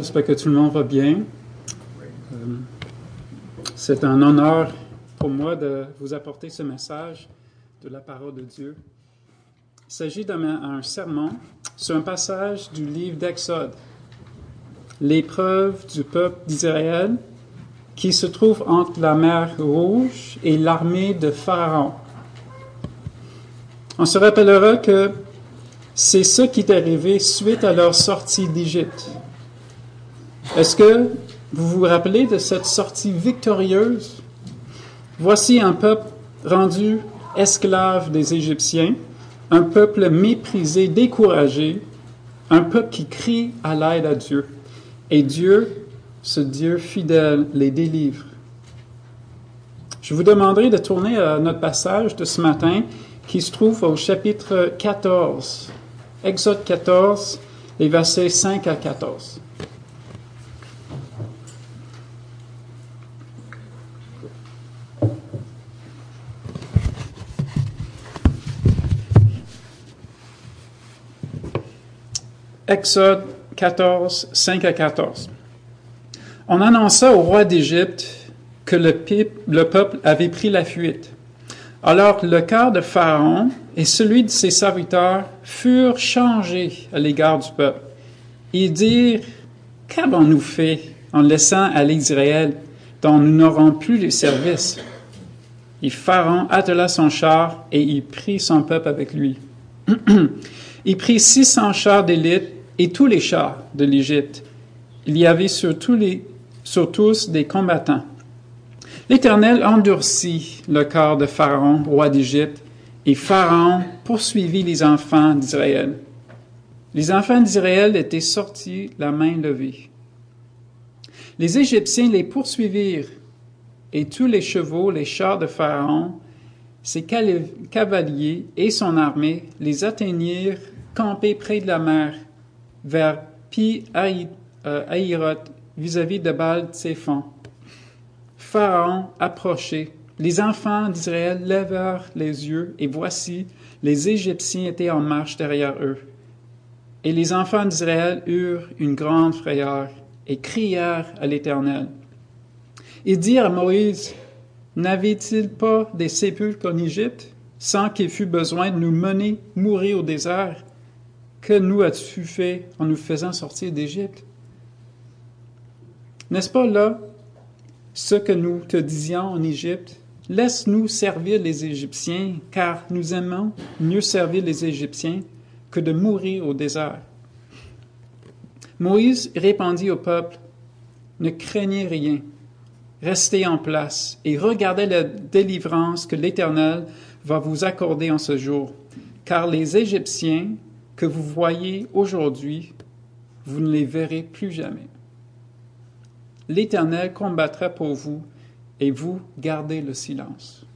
J'espère que tout le monde va bien. Euh, c'est un honneur pour moi de vous apporter ce message de la parole de Dieu. Il s'agit d'un sermon sur un passage du livre d'Exode, l'épreuve du peuple d'Israël qui se trouve entre la mer Rouge et l'armée de Pharaon. On se rappellera que c'est ce qui est arrivé suite à leur sortie d'Égypte. Est-ce que vous vous rappelez de cette sortie victorieuse? Voici un peuple rendu esclave des Égyptiens, un peuple méprisé, découragé, un peuple qui crie à l'aide à Dieu. Et Dieu, ce Dieu fidèle, les délivre. Je vous demanderai de tourner à notre passage de ce matin qui se trouve au chapitre 14, Exode 14, les versets 5 à 14. Exode 14, 5 à 14. On annonça au roi d'Égypte que le, peuple avait pris la fuite. Alors le cœur de Pharaon et celui de ses serviteurs furent changés à l'égard du peuple. Ils dirent, Qu'avons-nous fait en laissant aller Israël dont nous n'aurons plus les services? Et Pharaon attela son char et il prit son peuple avec lui. il prit six cents chars d'élite et tous les chars de l'Égypte. Il y avait sur, tous des combattants. L'Éternel endurcit le corps de Pharaon, roi d'Égypte, et Pharaon poursuivit les enfants d'Israël. Les enfants d'Israël étaient sortis la main levée. Les Égyptiens les poursuivirent, et tous les chevaux, les chars de Pharaon, ses cavaliers et son armée les atteignirent campés près de la mer vers Pi Aïrot vis-à-vis de Baal Tséphon. Pharaon approchait. Les enfants d'Israël levèrent les yeux, et voici, les Égyptiens étaient en marche derrière eux. Et les enfants d'Israël eurent une grande frayeur et crièrent à l'Éternel. Ils dirent à Moïse, N'avait-il pas des sépulcres en Égypte, sans qu'il fût besoin de nous mener mourir au désert? Que nous as-tu fait en nous faisant sortir d'Égypte? N'est-ce pas là ce que nous te disions en Égypte? Laisse-nous servir les Égyptiens, car nous aimons mieux servir les Égyptiens que de mourir au désert. Moïse répondit au peuple, Ne craignez rien, restez en place et regardez la délivrance que l'Éternel va vous accorder en ce jour, car les Égyptiens que vous voyez aujourd'hui, vous ne les verrez plus jamais. L'Éternel combattra pour vous et vous gardez le silence.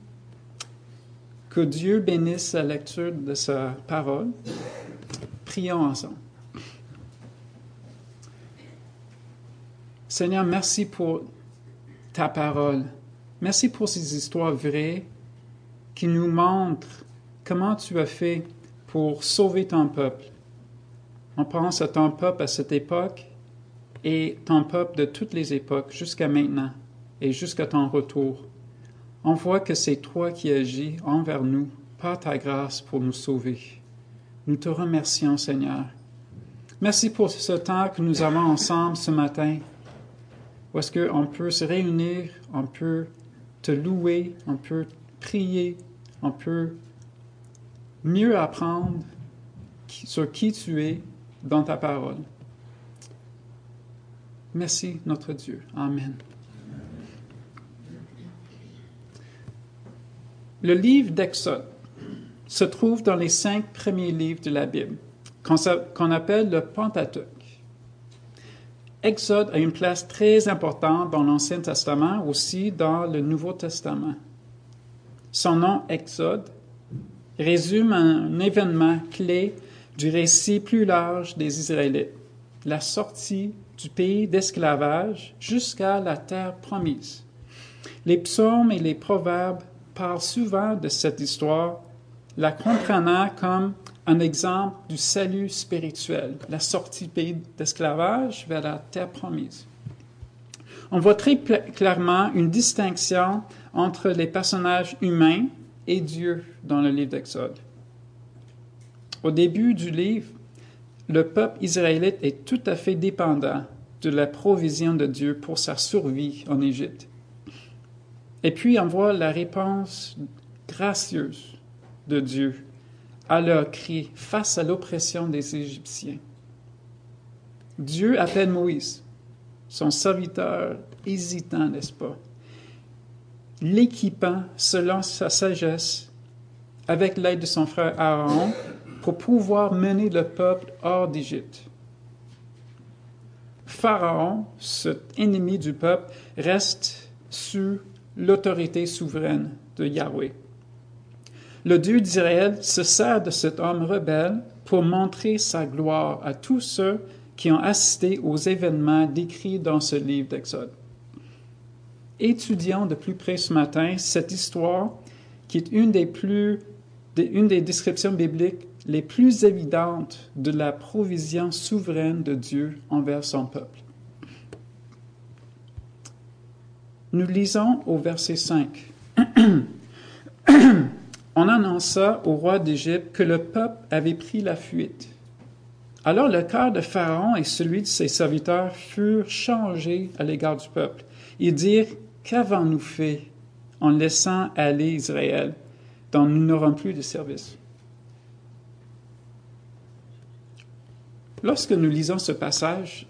Que Dieu bénisse la lecture de sa parole. Prions ensemble. Seigneur, merci pour ta parole. Merci pour ces histoires vraies qui nous montrent comment tu as fait pour sauver ton peuple. On pense à ton peuple à cette époque et ton peuple de toutes les époques jusqu'à maintenant et jusqu'à ton retour. On voit que c'est toi qui agis envers nous par ta grâce pour nous sauver. Nous te remercions, Seigneur. Merci pour ce temps que nous avons ensemble ce matin, où est-ce qu'on peut se réunir, on peut te louer, on peut prier, on peut mieux apprendre sur qui tu es dans ta parole. Merci notre Dieu. Amen. Le livre d'Exode se trouve dans les cinq premiers livres de la Bible, qu'on appelle le Pentateuque. Exode a une place très importante dans l'Ancien Testament, aussi dans le Nouveau Testament. Son nom, Exode, résume un événement clé du récit plus large des Israélites, la sortie du pays d'esclavage jusqu'à la terre promise. Les psaumes et les proverbes parlent souvent de cette histoire, la comprenant comme un exemple du salut spirituel, la sortie du pays d'esclavage vers la terre promise. On voit très clairement une distinction entre les personnages humains et Dieu dans le livre d'Exode. Au début du livre, le peuple israélite est tout à fait dépendant de la provision de Dieu pour sa survie en Égypte. Et puis on voit la réponse gracieuse de Dieu à leur cri face à l'oppression des Égyptiens. Dieu appelle Moïse, son serviteur hésitant, n'est-ce pas, l'équipant selon sa sagesse avec l'aide de son frère Aaron pour pouvoir mener le peuple hors d'Égypte. Pharaon, cet ennemi du peuple, reste sous l'autorité souveraine de Yahweh. Le Dieu d'Israël se sert de cet homme rebelle pour montrer sa gloire à tous ceux qui ont assisté aux événements décrits dans ce livre d'Exode. Étudions de plus près ce matin cette histoire qui est une des, plus, une des descriptions bibliques les plus évidentes de la provision souveraine de Dieu envers son peuple. Nous lisons au verset 5. On annonça au roi d'Égypte que le peuple avait pris la fuite. Alors le cœur de Pharaon et celui de ses serviteurs furent changés à l'égard du peuple. Ils dirent, Qu'avons-nous fait en laissant aller Israël, dont nous n'aurons plus de service? Lorsque nous lisons ce passage,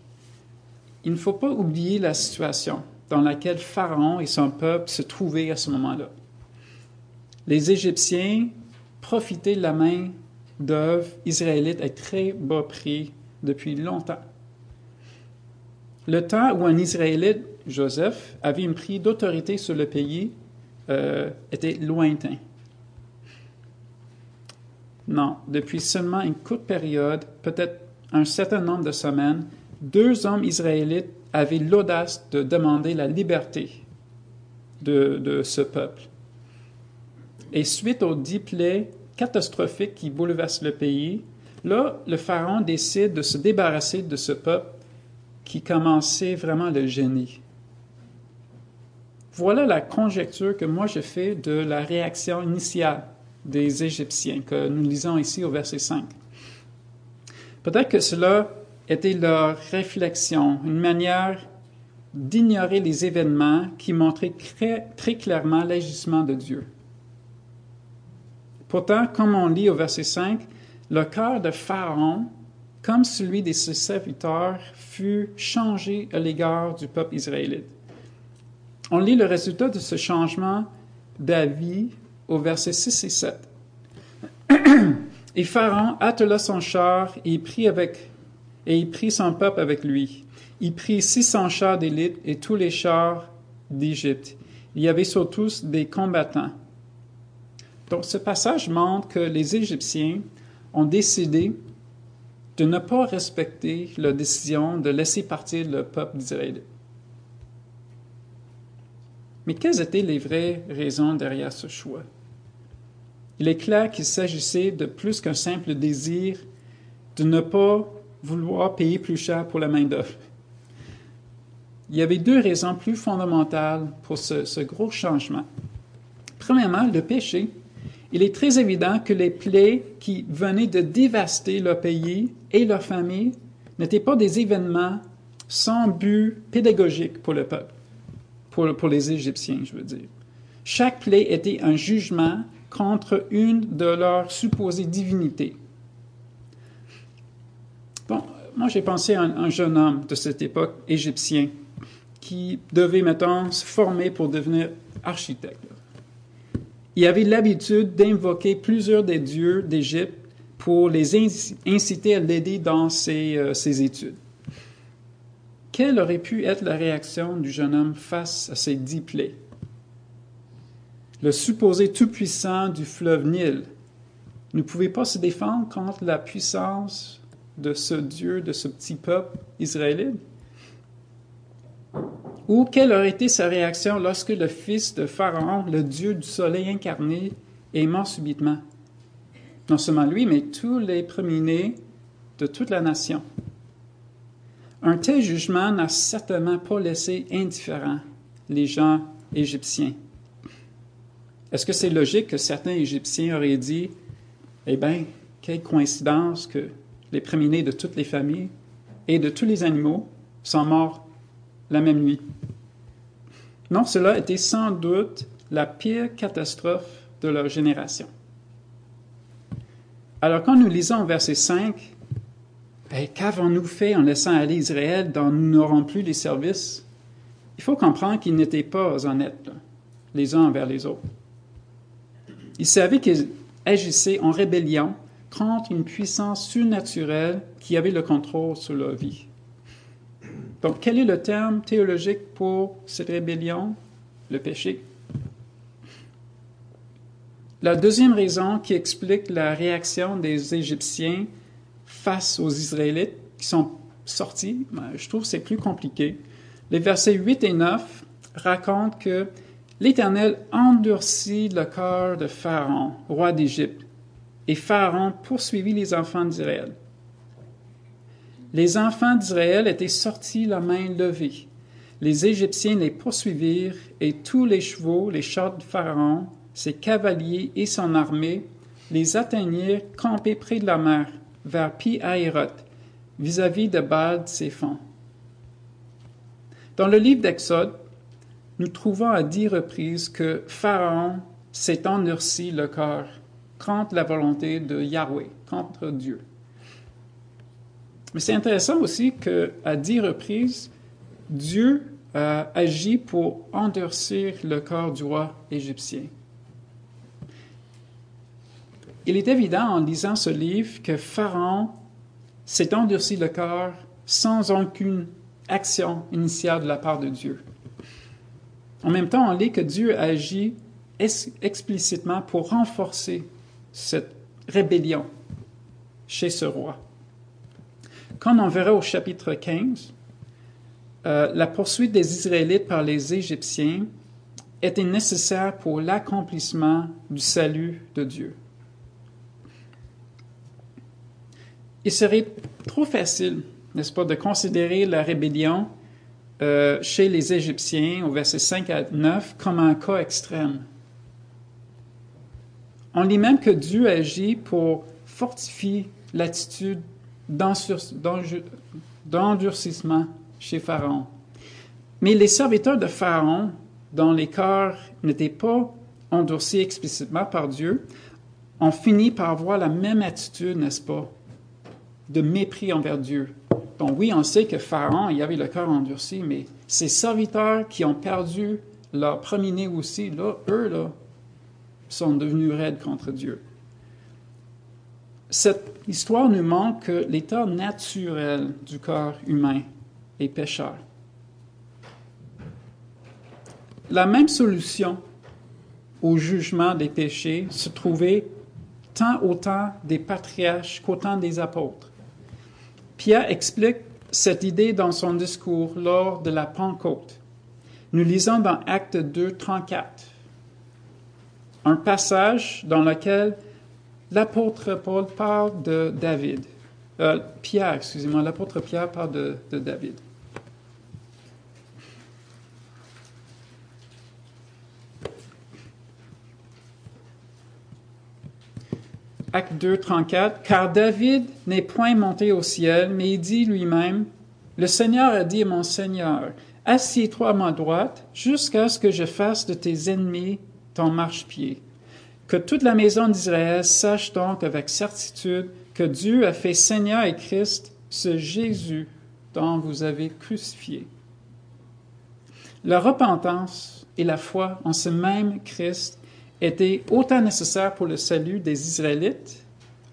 il ne faut pas oublier la situation dans laquelle Pharaon et son peuple se trouvaient à ce moment-là. Les Égyptiens profitaient de la main d'œuvre israélite à très bas prix depuis longtemps. Le temps où un Israélite, Joseph, avait une prix d'autorité sur le pays euh, était lointain. Non, depuis seulement une courte période, peut-être un certain nombre de semaines, deux hommes israélites avaient l'audace de demander la liberté de, ce peuple. Et suite aux dix plaies catastrophiques qui bouleversent le pays, là, le pharaon décide de se débarrasser de ce peuple qui commençait vraiment le génie. Voilà la conjecture que moi je fais de la réaction initiale des Égyptiens que nous lisons ici au verset 5. Peut-être que cela était leur réflexion, une manière d'ignorer les événements qui montraient très, clairement l'agissement de Dieu. Pourtant, comme on lit au verset 5, le cœur de Pharaon, comme celui de ses serviteurs, fut changé à l'égard du peuple israélite. On lit le résultat de ce changement d'avis au verset 6 et 7. et Pharaon attela son char et prit avec et il prit son peuple avec lui. Il prit six cents chars d'élite et tous les chars d'Égypte. Il y avait sur tous des combattants. Donc ce passage montre que les Égyptiens ont décidé de ne pas respecter la décision de laisser partir le peuple d'Israël. Mais quelles étaient les vraies raisons derrière ce choix? Il est clair qu'il s'agissait de plus qu'un simple désir de ne pas vouloir payer plus cher pour la main-d'œuvre. Il y avait deux raisons plus fondamentales pour ce, gros changement. Premièrement, le péché. Il est très évident que les plaies qui venaient de dévaster leur pays et leur famille n'étaient pas des événements sans but pédagogique pour le peuple, pour, les Égyptiens, je veux dire. Chaque plaie était un jugement contre une de leurs supposées divinités. Bon, moi j'ai pensé à un, jeune homme de cette époque égyptien qui devait, mettons, se former pour devenir architecte. Il avait l'habitude d'invoquer plusieurs des dieux d'Égypte pour les inciter à l'aider dans ses, euh, ses, études. Quelle aurait pu être la réaction du jeune homme face à ces dix plaies? Le supposé tout-puissant du fleuve Nil ne pouvait pas se défendre contre la puissance de ce Dieu, de ce petit peuple israélite? Ou quelle aurait été sa réaction lorsque le fils de Pharaon, le Dieu du soleil incarné, est mort subitement? Non seulement lui, mais tous les premiers-nés de toute la nation. Un tel jugement n'a certainement pas laissé indifférents les gens égyptiens. Est-ce que c'est logique que certains Égyptiens auraient dit, eh bien, quelle coïncidence que les premiers-nés de toutes les familles et de tous les animaux sont morts la même nuit? Non, cela était sans doute la pire catastrophe de leur génération. Alors quand nous lisons verset 5, ben, qu'avons-nous fait en laissant aller Israël dont nous n'aurons plus les services? Il faut comprendre qu'ils n'étaient pas honnêtes les uns envers les autres. Ils savaient qu'ils agissaient en rébellion contre une puissance surnaturelle qui avait le contrôle sur leur vie. Donc, quel est le terme théologique pour cette rébellion? Le péché? La deuxième raison qui explique la réaction des Égyptiens face aux Israélites qui sont sortis, ben, je trouve c'est plus compliqué. Les versets 8 et 9 racontent que l'Éternel endurcit le cœur de Pharaon, roi d'Égypte, et Pharaon poursuivit les enfants d'Israël. Les enfants d'Israël étaient sortis la main levée. Les Égyptiens les poursuivirent et tous les chevaux, les chars de Pharaon, ses cavaliers et son armée les atteignirent campés près de la mer, vers Pi vis-à-vis de Baal fonds. Dans le livre d'Exode, nous trouvons à dix reprises que Pharaon s'est endurci le cœur contre la volonté de Yahweh, contre Dieu. Mais c'est intéressant aussi qu'à dix reprises, Dieu a agi pour endurcir le corps du roi égyptien. Il est évident en lisant ce livre que Pharaon s'est endurci le cœur sans aucune action initiale de la part de Dieu. En même temps, on lit que Dieu agit explicitement pour renforcer cette rébellion chez ce roi. Comme on verra au chapitre 15, euh, la poursuite des Israélites par les Égyptiens était nécessaire pour l'accomplissement du salut de Dieu. Il serait trop facile, n'est-ce pas, de considérer la rébellion euh, chez les Égyptiens, au verset 5 à 9, comme un cas extrême. On lit même que Dieu agit pour fortifier l'attitude d'endurcissement chez Pharaon. Mais les serviteurs de Pharaon, dont les cœurs n'étaient pas endurcis explicitement par Dieu, ont fini par avoir la même attitude, n'est-ce pas, de mépris envers Dieu. Donc oui, on sait que Pharaon, il avait le cœur endurci, mais ses serviteurs qui ont perdu leur premier-né aussi, là, eux, là, sont devenus raides contre Dieu. Cette histoire nous montre que l'état naturel du corps humain est pécheur. La même solution au jugement des péchés se trouvait tant au temps des patriarches qu'au temps des apôtres. Pierre explique cette idée dans son discours lors de la Pentecôte. Nous lisons dans Acte 2, 34, un passage dans lequel l'apôtre Paul parle de David. Euh, Pierre, excusez-moi, l'apôtre Pierre parle de, David. Acte 2, 34, car David n'est point monté au ciel, mais il dit lui-même, le Seigneur a dit à mon Seigneur, assieds-toi à ma droite jusqu'à ce que je fasse de tes ennemis ton marchepied. Que toute la maison d'Israël sache donc avec certitude que Dieu a fait Seigneur et Christ ce Jésus dont vous avez crucifié. La repentance et la foi en ce même Christ était autant nécessaire pour le salut des Israélites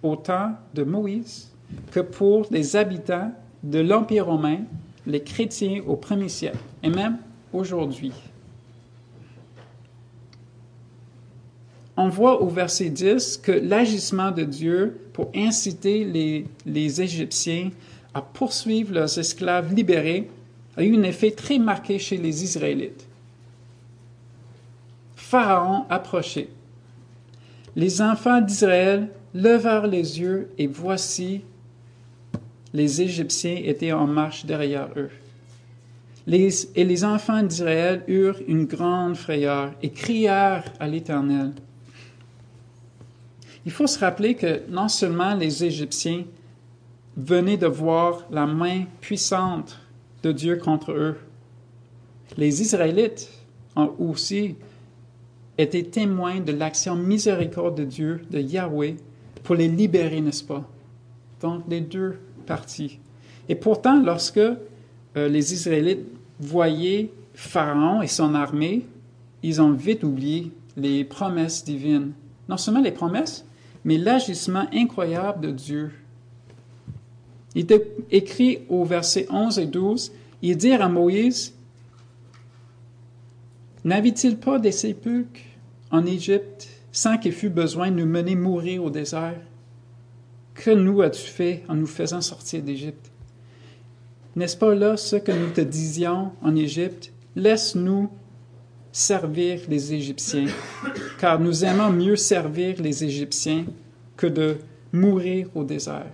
au temps de Moïse que pour les habitants de l'Empire romain, les chrétiens au premier siècle, et même aujourd'hui. On voit au verset 10 que l'agissement de Dieu pour inciter les, Égyptiens à poursuivre leurs esclaves libérés a eu un effet très marqué chez les Israélites. Pharaon approchait. Les enfants d'Israël levèrent les yeux et voici, les Égyptiens étaient en marche derrière eux. et les enfants d'Israël eurent une grande frayeur et crièrent à l'Éternel. Il faut se rappeler que non seulement les Égyptiens venaient de voir la main puissante de Dieu contre eux, les Israélites ont aussi été témoins de l'action miséricorde de Dieu, de Yahweh, pour les libérer, n'est-ce pas? Donc, les deux parties. Et pourtant, lorsque euh, les Israélites voyaient Pharaon et son armée, ils ont vite oublié les promesses divines. Non seulement les promesses, mais l'agissement incroyable de Dieu. Il est écrit au verset 11 et 12, il dit à Moïse, N'avait-il pas des sépulcres en Égypte sans qu'il fût besoin de nous mener mourir au désert? Que nous as-tu fait en nous faisant sortir d'Égypte? N'est-ce pas là ce que nous te disions en Égypte? Laisse-nous servir les Égyptiens, car nous aimons mieux servir les Égyptiens que de mourir au désert.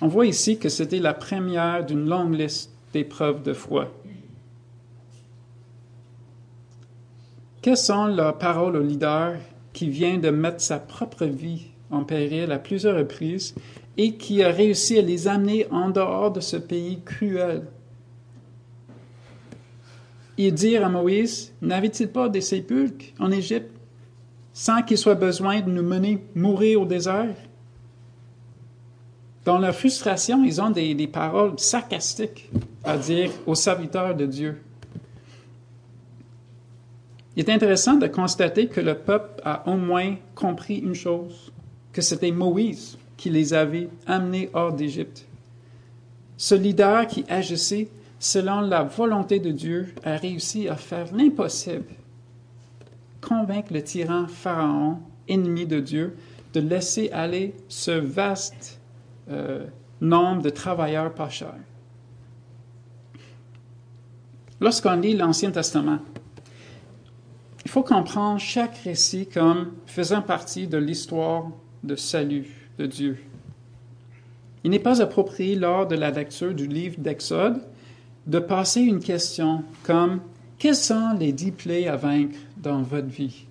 On voit ici que c'était la première d'une longue liste d'épreuves de foi. Quelles sont leurs paroles aux leaders qui vient de mettre sa propre vie en péril à plusieurs reprises et qui a réussi à les amener en dehors de ce pays cruel et dire à Moïse, n'avait-il pas des sépulcres en Égypte sans qu'il soit besoin de nous mener mourir au désert? Dans leur frustration, ils ont des, des paroles sarcastiques à dire aux serviteurs de Dieu. Il est intéressant de constater que le peuple a au moins compris une chose, que c'était Moïse qui les avait amenés hors d'Égypte. Ce leader qui agissait selon la volonté de Dieu, a réussi à faire l'impossible, convaincre le tyran Pharaon, ennemi de Dieu, de laisser aller ce vaste euh, nombre de travailleurs pas. Lorsqu'on lit l'Ancien Testament, il faut comprendre chaque récit comme faisant partie de l'histoire de salut de Dieu. Il n'est pas approprié lors de la lecture du livre d'Exode de passer une question comme Quels sont les dix plaies à vaincre dans votre vie?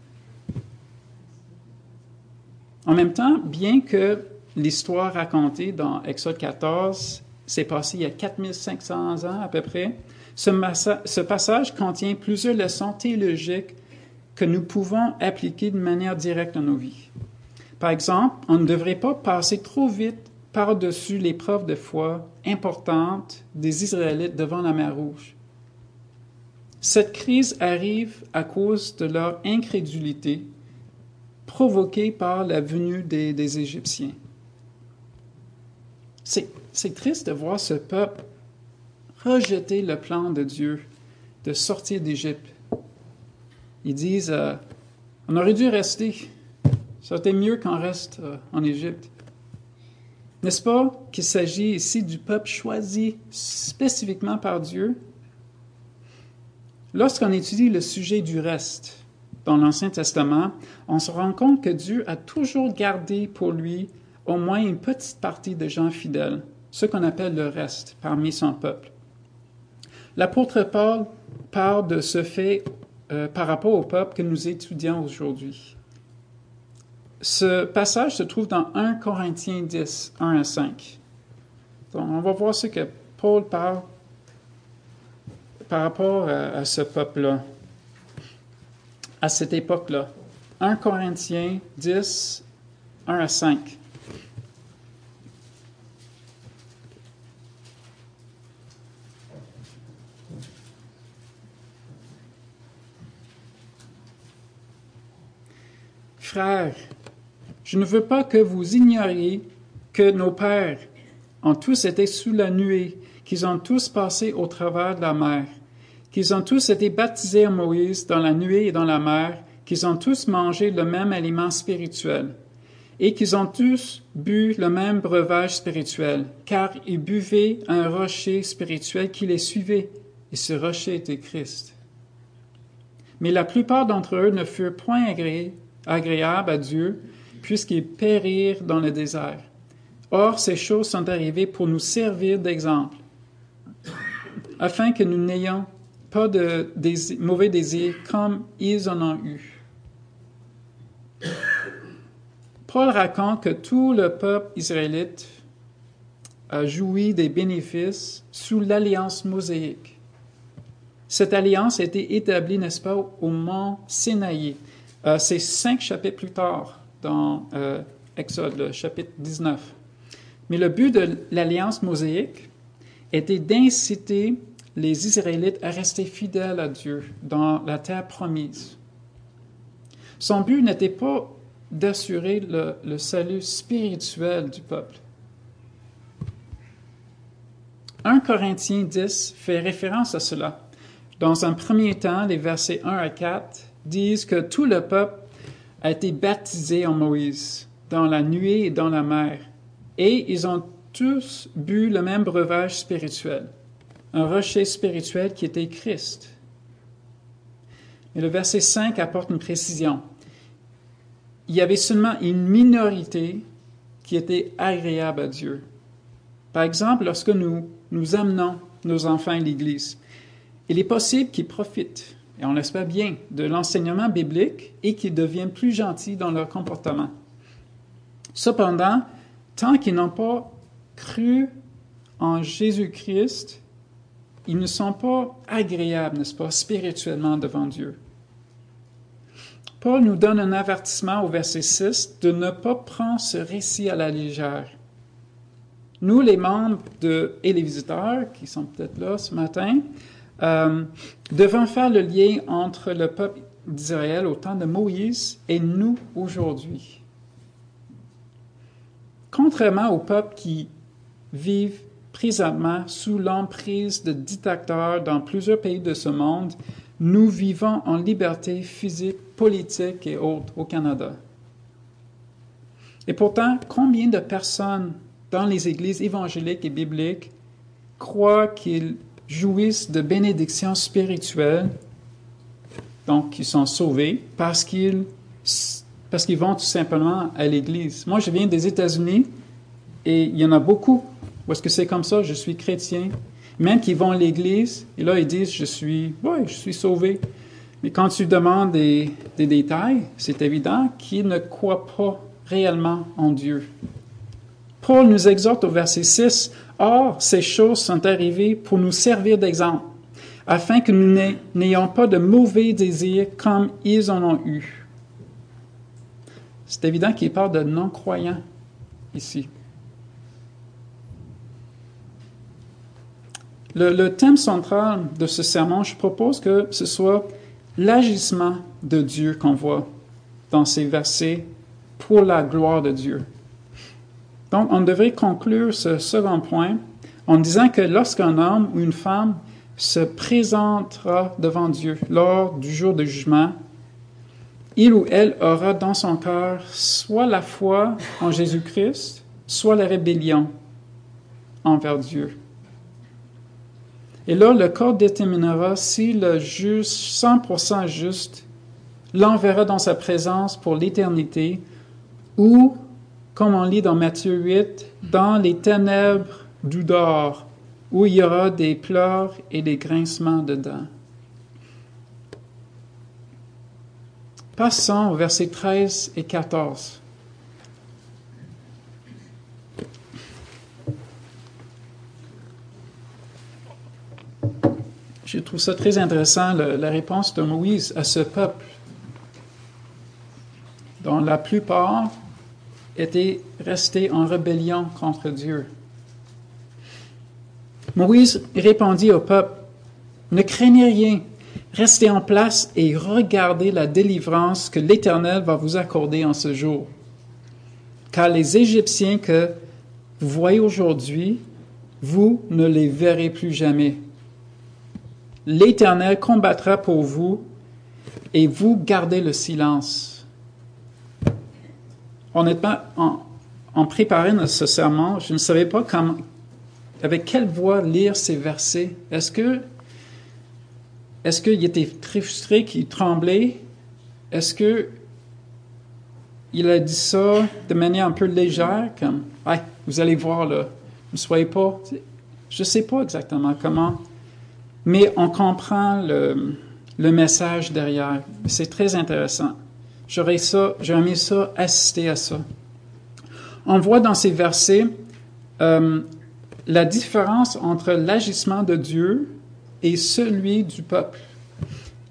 En même temps, bien que l'histoire racontée dans Exode 14 s'est passée il y a 4500 ans à peu près, ce, ce passage contient plusieurs leçons théologiques que nous pouvons appliquer de manière directe dans nos vies. Par exemple, on ne devrait pas passer trop vite par-dessus l'épreuve de foi importante des Israélites devant la mer Rouge. Cette crise arrive à cause de leur incrédulité provoquée par la venue des, Égyptiens. C'est triste de voir ce peuple rejeter le plan de Dieu de sortir d'Égypte. Ils disent, euh, on aurait dû rester. Ça aurait été mieux qu'on reste euh, en Égypte. N'est-ce pas qu'il s'agit ici du peuple choisi spécifiquement par Dieu? Lorsqu'on étudie le sujet du reste dans l'Ancien Testament, on se rend compte que Dieu a toujours gardé pour lui au moins une petite partie de gens fidèles, ce qu'on appelle le reste parmi son peuple. L'apôtre Paul parle de ce fait euh, par rapport au peuple que nous étudions aujourd'hui. Ce passage se trouve dans 1 Corinthiens 10, 1 à 5. Donc, on va voir ce que Paul parle par rapport à, ce peuple-là, à cette époque-là. 1 Corinthiens 10, 1 à 5. Frères, je ne veux pas que vous ignoriez que nos pères ont tous été sous la nuée, qu'ils ont tous passé au travers de la mer, qu'ils ont tous été baptisés en Moïse dans la nuée et dans la mer, qu'ils ont tous mangé le même aliment spirituel, et qu'ils ont tous bu le même breuvage spirituel, car ils buvaient un rocher spirituel qui les suivait, et ce rocher était Christ. Mais la plupart d'entre eux ne furent point agréés agréable à Dieu, puisqu'ils périrent dans le désert. Or, ces choses sont arrivées pour nous servir d'exemple, afin que nous n'ayons pas de mauvais désirs comme ils en ont eu. Paul raconte que tout le peuple israélite a joui des bénéfices sous l'alliance mosaïque. Cette alliance a été établie, n'est-ce pas, au mont Sinaï. Euh, cinq chapitres plus tard dans euh, Exode, le chapitre 19. Mais le but de l'alliance mosaïque était d'inciter les Israélites à rester fidèles à Dieu dans la terre promise. Son but n'était pas d'assurer le, le, salut spirituel du peuple. 1 Corinthiens 10 fait référence à cela. Dans un premier temps, les versets 1 à 4 disent que tout le peuple a été baptisé en Moïse, dans la nuée et dans la mer, et ils ont tous bu le même breuvage spirituel, un rocher spirituel qui était Christ. Et le verset 5 apporte une précision. Il y avait seulement une minorité qui était agréable à Dieu. Par exemple, lorsque nous, nous amenons nos enfants à l'Église, il est possible qu'ils profitent et on l'espère bien, de l'enseignement biblique et qu'ils deviennent plus gentils dans leur comportement. Cependant, tant qu'ils n'ont pas cru en Jésus-Christ, ils ne sont pas agréables, n'est-ce pas, spirituellement devant Dieu. Paul nous donne un avertissement au verset 6 de ne pas prendre ce récit à la légère. Nous, les membres de, et les visiteurs qui sont peut-être là ce matin, euh, devant faire le lien entre le peuple d'Israël au temps de Moïse et nous aujourd'hui. Contrairement aux peuples qui vivent présentement sous l'emprise de dictateurs dans plusieurs pays de ce monde, nous vivons en liberté physique, politique et autres au Canada. Et pourtant, combien de personnes dans les églises évangéliques et bibliques croient qu'ils jouissent de bénédictions spirituelles, donc qui sont sauvés parce qu'ils parce qu'ils vont tout simplement à l'Église. Moi, je viens des États-Unis et il y en a beaucoup où est-ce que c'est comme ça, je suis chrétien, même qui vont à l'Église et là ils disent je suis, ouais, je suis sauvé. Mais quand tu demandes des, des détails, c'est évident qu'ils ne croient pas réellement en Dieu. Paul nous exhorte au verset 6 Or, ces choses sont arrivées pour nous servir d'exemple, afin que nous n'ayons pas de mauvais désirs comme ils en ont eu. C'est évident qu'il parle de non-croyants ici. Le, thème central de ce sermon, je propose que ce soit l'agissement de Dieu qu'on voit dans ces versets pour la gloire de Dieu. Donc, on devrait conclure ce second point en disant que lorsqu'un homme ou une femme se présentera devant Dieu lors du jour de jugement, il ou elle aura dans son cœur soit la foi en Jésus-Christ, soit la rébellion envers Dieu. Et là, le corps déterminera si le juste, 100% juste, l'enverra dans sa présence pour l'éternité ou comme on lit dans Matthieu 8, dans les ténèbres du dehors, où il y aura des pleurs et des grincements de dents. Passons aux versets 13 et 14. Je trouve ça très intéressant, la réponse de Moïse à ce peuple, dont la plupart était resté en rébellion contre Dieu. Moïse répondit au peuple, Ne craignez rien, restez en place et regardez la délivrance que l'Éternel va vous accorder en ce jour. Car les Égyptiens que vous voyez aujourd'hui, vous ne les verrez plus jamais. L'Éternel combattra pour vous et vous gardez le silence honnêtement, en, en préparant ce serment, je ne savais pas avec quelle voix lire ces versets. Est-ce que, est-ce qu'il était très frustré, qu'il tremblait? Est-ce que il a dit ça de manière un peu légère, comme hey, vous allez voir là, ne soyez pas. Je ne sais pas exactement comment, mais on comprend le message derrière. C'est très intéressant. J'aurais ça, ça, assister à ça. On voit dans ces versets euh, la différence entre l'agissement de Dieu et celui du peuple.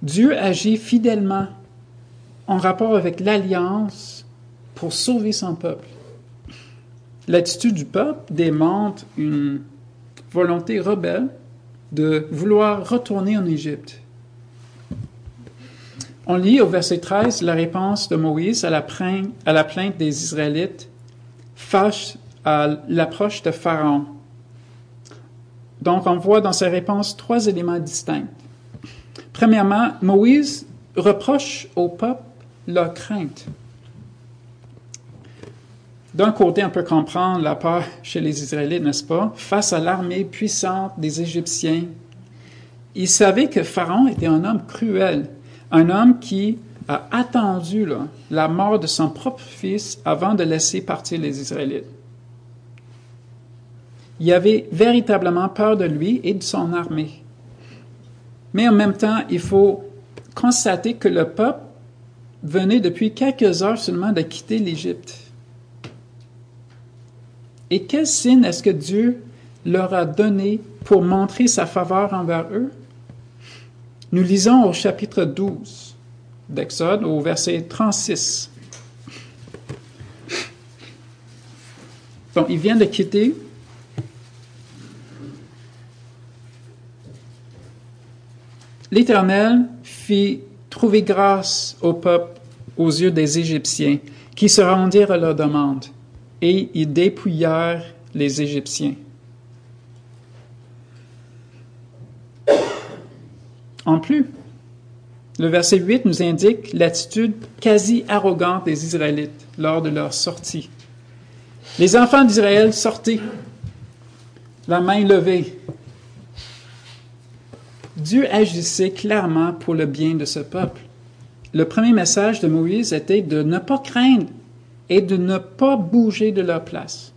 Dieu agit fidèlement en rapport avec l'alliance pour sauver son peuple. L'attitude du peuple démontre une volonté rebelle de vouloir retourner en Égypte. On lit au verset 13 la réponse de Moïse à la plainte, des Israélites face à l'approche de Pharaon. Donc, on voit dans sa réponse trois éléments distincts. Premièrement, Moïse reproche au peuple leur crainte. D'un côté, on peut comprendre la peur chez les Israélites, n'est-ce pas, face à l'armée puissante des Égyptiens. Ils savaient que Pharaon était un homme cruel, un homme qui a attendu la mort de son propre fils avant de laisser partir les Israélites. Il avait véritablement peur de lui et de son armée. Mais en même temps, il faut constater que le peuple venait depuis quelques heures seulement de quitter l'Égypte. Et quel signe est-ce que Dieu leur a donné pour montrer sa faveur envers eux? Nous lisons au chapitre 12 d'Exode, au verset 36. Bon, ils viennent de quitter. L'Éternel fit trouver grâce au peuple aux yeux des Égyptiens, qui se rendirent à leur demande, et ils dépouillèrent les Égyptiens. En plus, le verset 8 nous indique l'attitude quasi arrogante des Israélites lors de leur sortie. Les enfants d'Israël sortaient, la main levée. Dieu agissait clairement pour le bien de ce peuple. Le premier message de Moïse était de ne pas craindre et de ne pas bouger de leur place.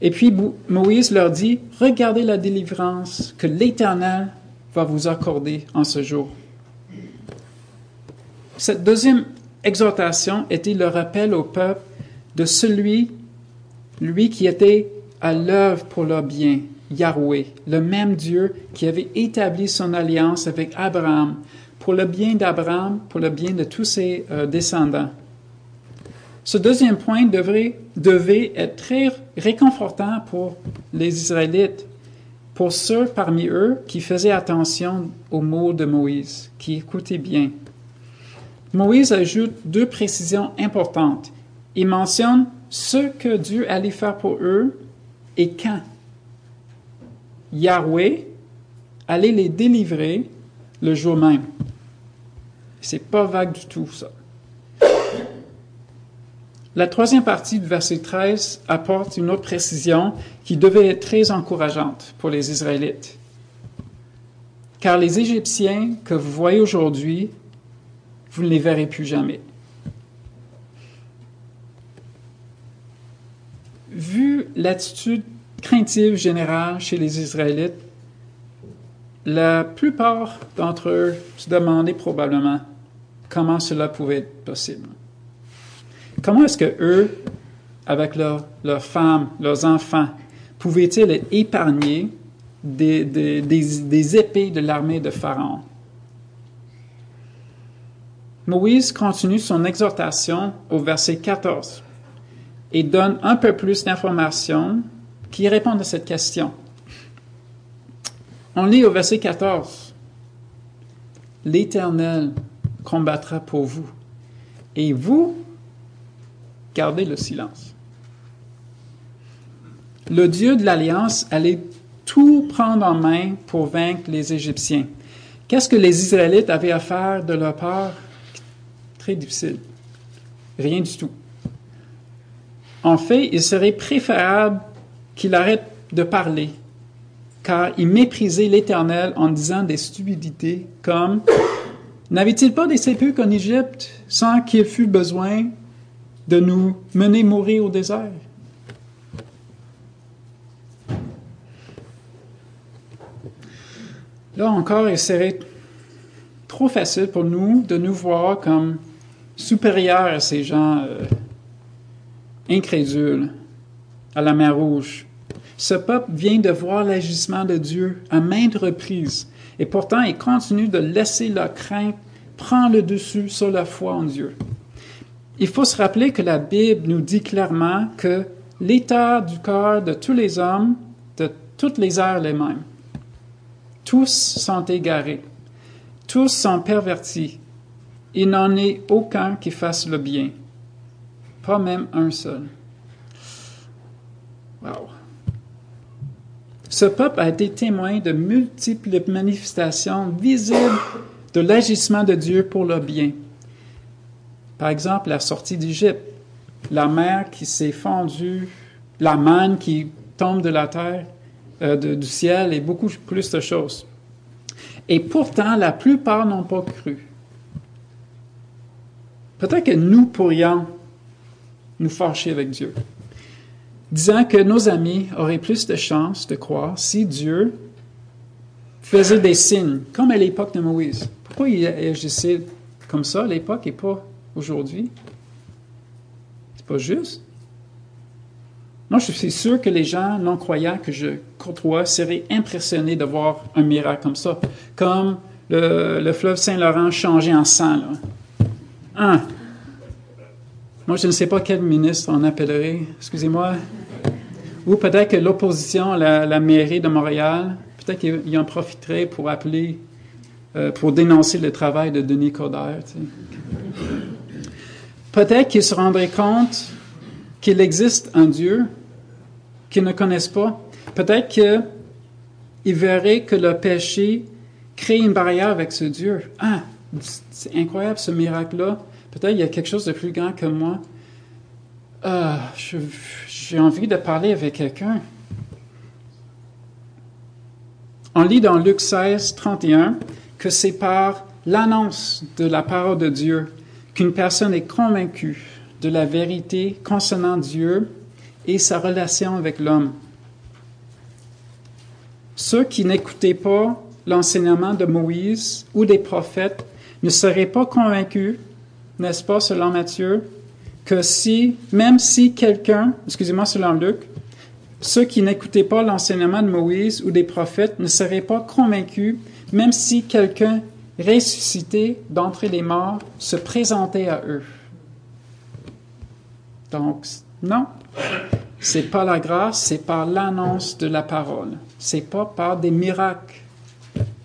Et puis Moïse leur dit, regardez la délivrance que l'Éternel va vous accorder en ce jour. Cette deuxième exhortation était le rappel au peuple de celui, lui qui était à l'œuvre pour leur bien, Yahweh, le même Dieu qui avait établi son alliance avec Abraham pour le bien d'Abraham, pour le bien de tous ses euh, descendants. Ce deuxième point devrait, devait être très réconfortant pour les Israélites pour ceux parmi eux qui faisaient attention aux mots de Moïse, qui écoutaient bien. Moïse ajoute deux précisions importantes. Il mentionne ce que Dieu allait faire pour eux et quand. Yahweh allait les délivrer le jour même. C'est pas vague du tout, ça. La troisième partie du verset 13 apporte une autre précision qui devait être très encourageante pour les Israélites. Car les Égyptiens que vous voyez aujourd'hui, vous ne les verrez plus jamais. Vu l'attitude craintive générale chez les Israélites, la plupart d'entre eux se demandaient probablement comment cela pouvait être possible. Comment est-ce que eux, avec leurs femmes, leurs enfants, pouvaient-ils être épargnés des, des épées de l'armée de Pharaon? Moïse continue son exhortation au verset 14 et donne un peu plus d'informations qui répondent à cette question. On lit au verset 14. L'Éternel combattra pour vous, et vous Gardez le silence. Le Dieu de l'Alliance allait tout prendre en main pour vaincre les Égyptiens. Qu'est-ce que les Israélites avaient à faire de leur part? Très difficile. Rien du tout. En fait, il serait préférable qu'il arrête de parler, car il méprisait l'Éternel en disant des stupidités comme N'avait-il pas des sépulcres en Égypte sans qu'il fût besoin de nous mener mourir au désert. Là encore, il serait trop facile pour nous de nous voir comme supérieurs à ces gens euh, incrédules à la mer Rouge. Ce peuple vient de voir l'agissement de Dieu à maintes reprises, et pourtant il continue de laisser leur crainte prendre le dessus sur la foi en Dieu. Il faut se rappeler que la Bible nous dit clairement que l'état du cœur de tous les hommes, de toutes les heures les mêmes. Tous sont égarés. Tous sont pervertis. Il n'en est aucun qui fasse le bien. Pas même un seul. Wow. Ce peuple a été témoin de multiples manifestations visibles de l'agissement de Dieu pour le bien. Par exemple, la sortie d'Égypte, la mer qui s'est fondue, la manne qui tombe de la terre, euh, du ciel et beaucoup plus de choses. Et pourtant, la plupart n'ont pas cru. Peut-être que nous pourrions nous fâcher avec Dieu, disant que nos amis auraient plus de chances de croire si Dieu faisait des signes, comme à l'époque de Moïse. Pourquoi il agissait comme ça à l'époque et pas aujourd'hui? C'est pas juste? Moi, je suis sûr que les gens non-croyants que je côtoie seraient impressionnés de voir un miracle comme ça, comme le, fleuve Saint-Laurent changé en sang. Là. Moi, je ne sais pas quel ministre on appellerait, excusez-moi. Ou peut-être que l'opposition la, la, mairie de Montréal, peut-être qu'ils en profiteraient pour appeler, euh, pour dénoncer le travail de Denis Coderre. Peut-être qu'ils se rendraient compte qu'il existe un Dieu qu'ils ne connaissent pas. Peut-être qu'ils verraient que le péché crée une barrière avec ce Dieu. Ah, c'est incroyable ce miracle-là. Peut-être il y a quelque chose de plus grand que moi. Ah, j'ai envie de parler avec quelqu'un. On lit dans Luc 16, 31 que c'est par l'annonce de la parole de Dieu qu'une personne est convaincue de la vérité concernant Dieu et sa relation avec l'homme. Ceux qui n'écoutaient pas l'enseignement de Moïse ou des prophètes ne seraient pas convaincus, n'est-ce pas, selon Matthieu, que si, même si quelqu'un, excusez-moi, selon Luc, ceux qui n'écoutaient pas l'enseignement de Moïse ou des prophètes ne seraient pas convaincus, même si quelqu'un ressuscité d'entre les morts se présentait à eux. Donc, non, c'est pas la grâce, c'est par l'annonce de la parole. C'est pas par des miracles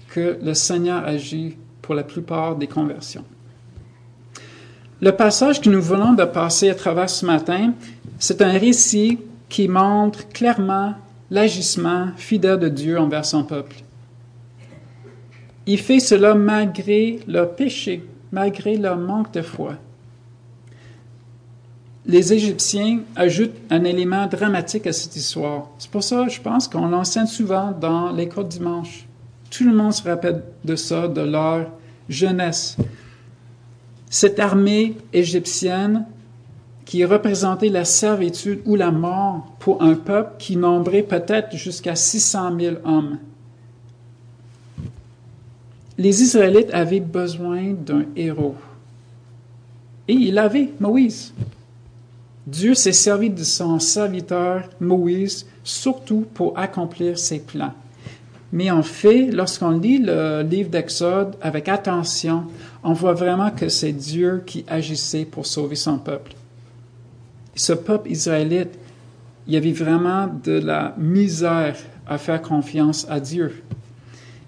que le Seigneur agit pour la plupart des conversions. Le passage que nous venons de passer à travers ce matin, c'est un récit qui montre clairement l'agissement fidèle de Dieu envers son peuple. Il fait cela malgré leur péché, malgré leur manque de foi. Les Égyptiens ajoutent un élément dramatique à cette histoire. C'est pour ça, je pense qu'on l'enseigne souvent dans l'école dimanche. Tout le monde se rappelle de ça, de leur jeunesse. Cette armée égyptienne qui représentait la servitude ou la mort pour un peuple qui nombrait peut-être jusqu'à 600 000 hommes les Israélites avaient besoin d'un héros. Et il avait Moïse. Dieu s'est servi de son serviteur Moïse surtout pour accomplir ses plans. Mais en fait, lorsqu'on lit le livre d'Exode avec attention, on voit vraiment que c'est Dieu qui agissait pour sauver son peuple. Ce peuple israélite, il y avait vraiment de la misère à faire confiance à Dieu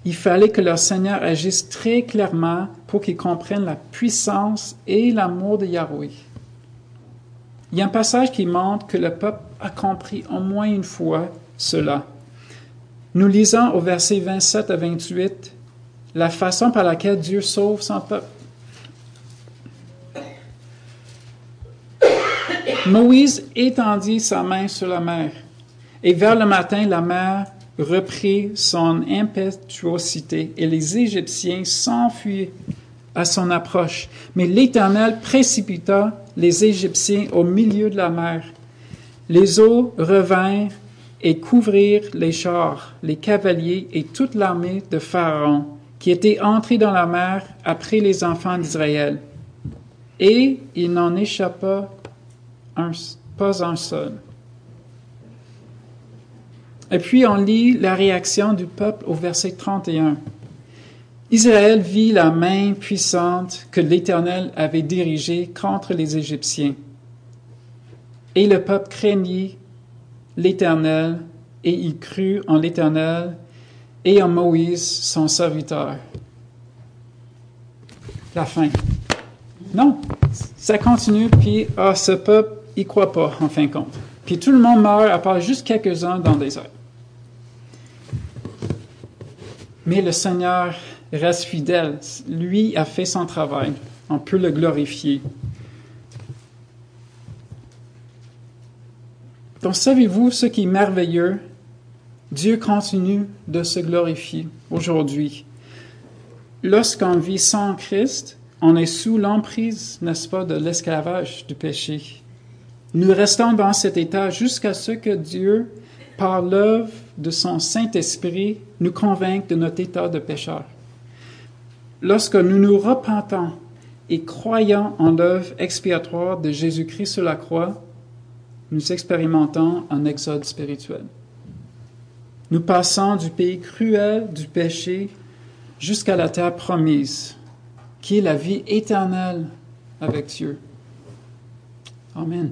il fallait que leur Seigneur agisse très clairement pour qu'ils comprennent la puissance et l'amour de Yahweh. Il y a un passage qui montre que le peuple a compris au moins une fois cela. Nous lisons au verset 27 à 28 la façon par laquelle Dieu sauve son peuple. Moïse étendit sa main sur la mer, et vers le matin, la mer reprit son impétuosité et les Égyptiens s'enfuirent à son approche. Mais l'Éternel précipita les Égyptiens au milieu de la mer. Les eaux revinrent et couvrirent les chars, les cavaliers et toute l'armée de Pharaon, qui était entrée dans la mer après les enfants d'Israël. Et il n'en échappa pas un seul. Et puis on lit la réaction du peuple au verset 31. Israël vit la main puissante que l'Éternel avait dirigée contre les Égyptiens. Et le peuple craignit l'Éternel et il crut en l'Éternel et en Moïse, son serviteur. La fin. Non, ça continue, puis ah, ce peuple, il croit pas, en fin de compte. Puis tout le monde meurt, à part juste quelques-uns dans des désert. Mais le Seigneur reste fidèle. Lui a fait son travail. On peut le glorifier. Donc, savez-vous ce qui est merveilleux? Dieu continue de se glorifier aujourd'hui. Lorsqu'on vit sans Christ, on est sous l'emprise, n'est-ce pas, de l'esclavage du péché. Nous restons dans cet état jusqu'à ce que Dieu, par l'œuvre de son Saint-Esprit, nous convainque de notre état de pécheur. Lorsque nous nous repentons et croyons en l'œuvre expiatoire de Jésus-Christ sur la croix, nous expérimentons un exode spirituel. Nous passons du pays cruel du péché jusqu'à la terre promise, qui est la vie éternelle avec Dieu. Amen.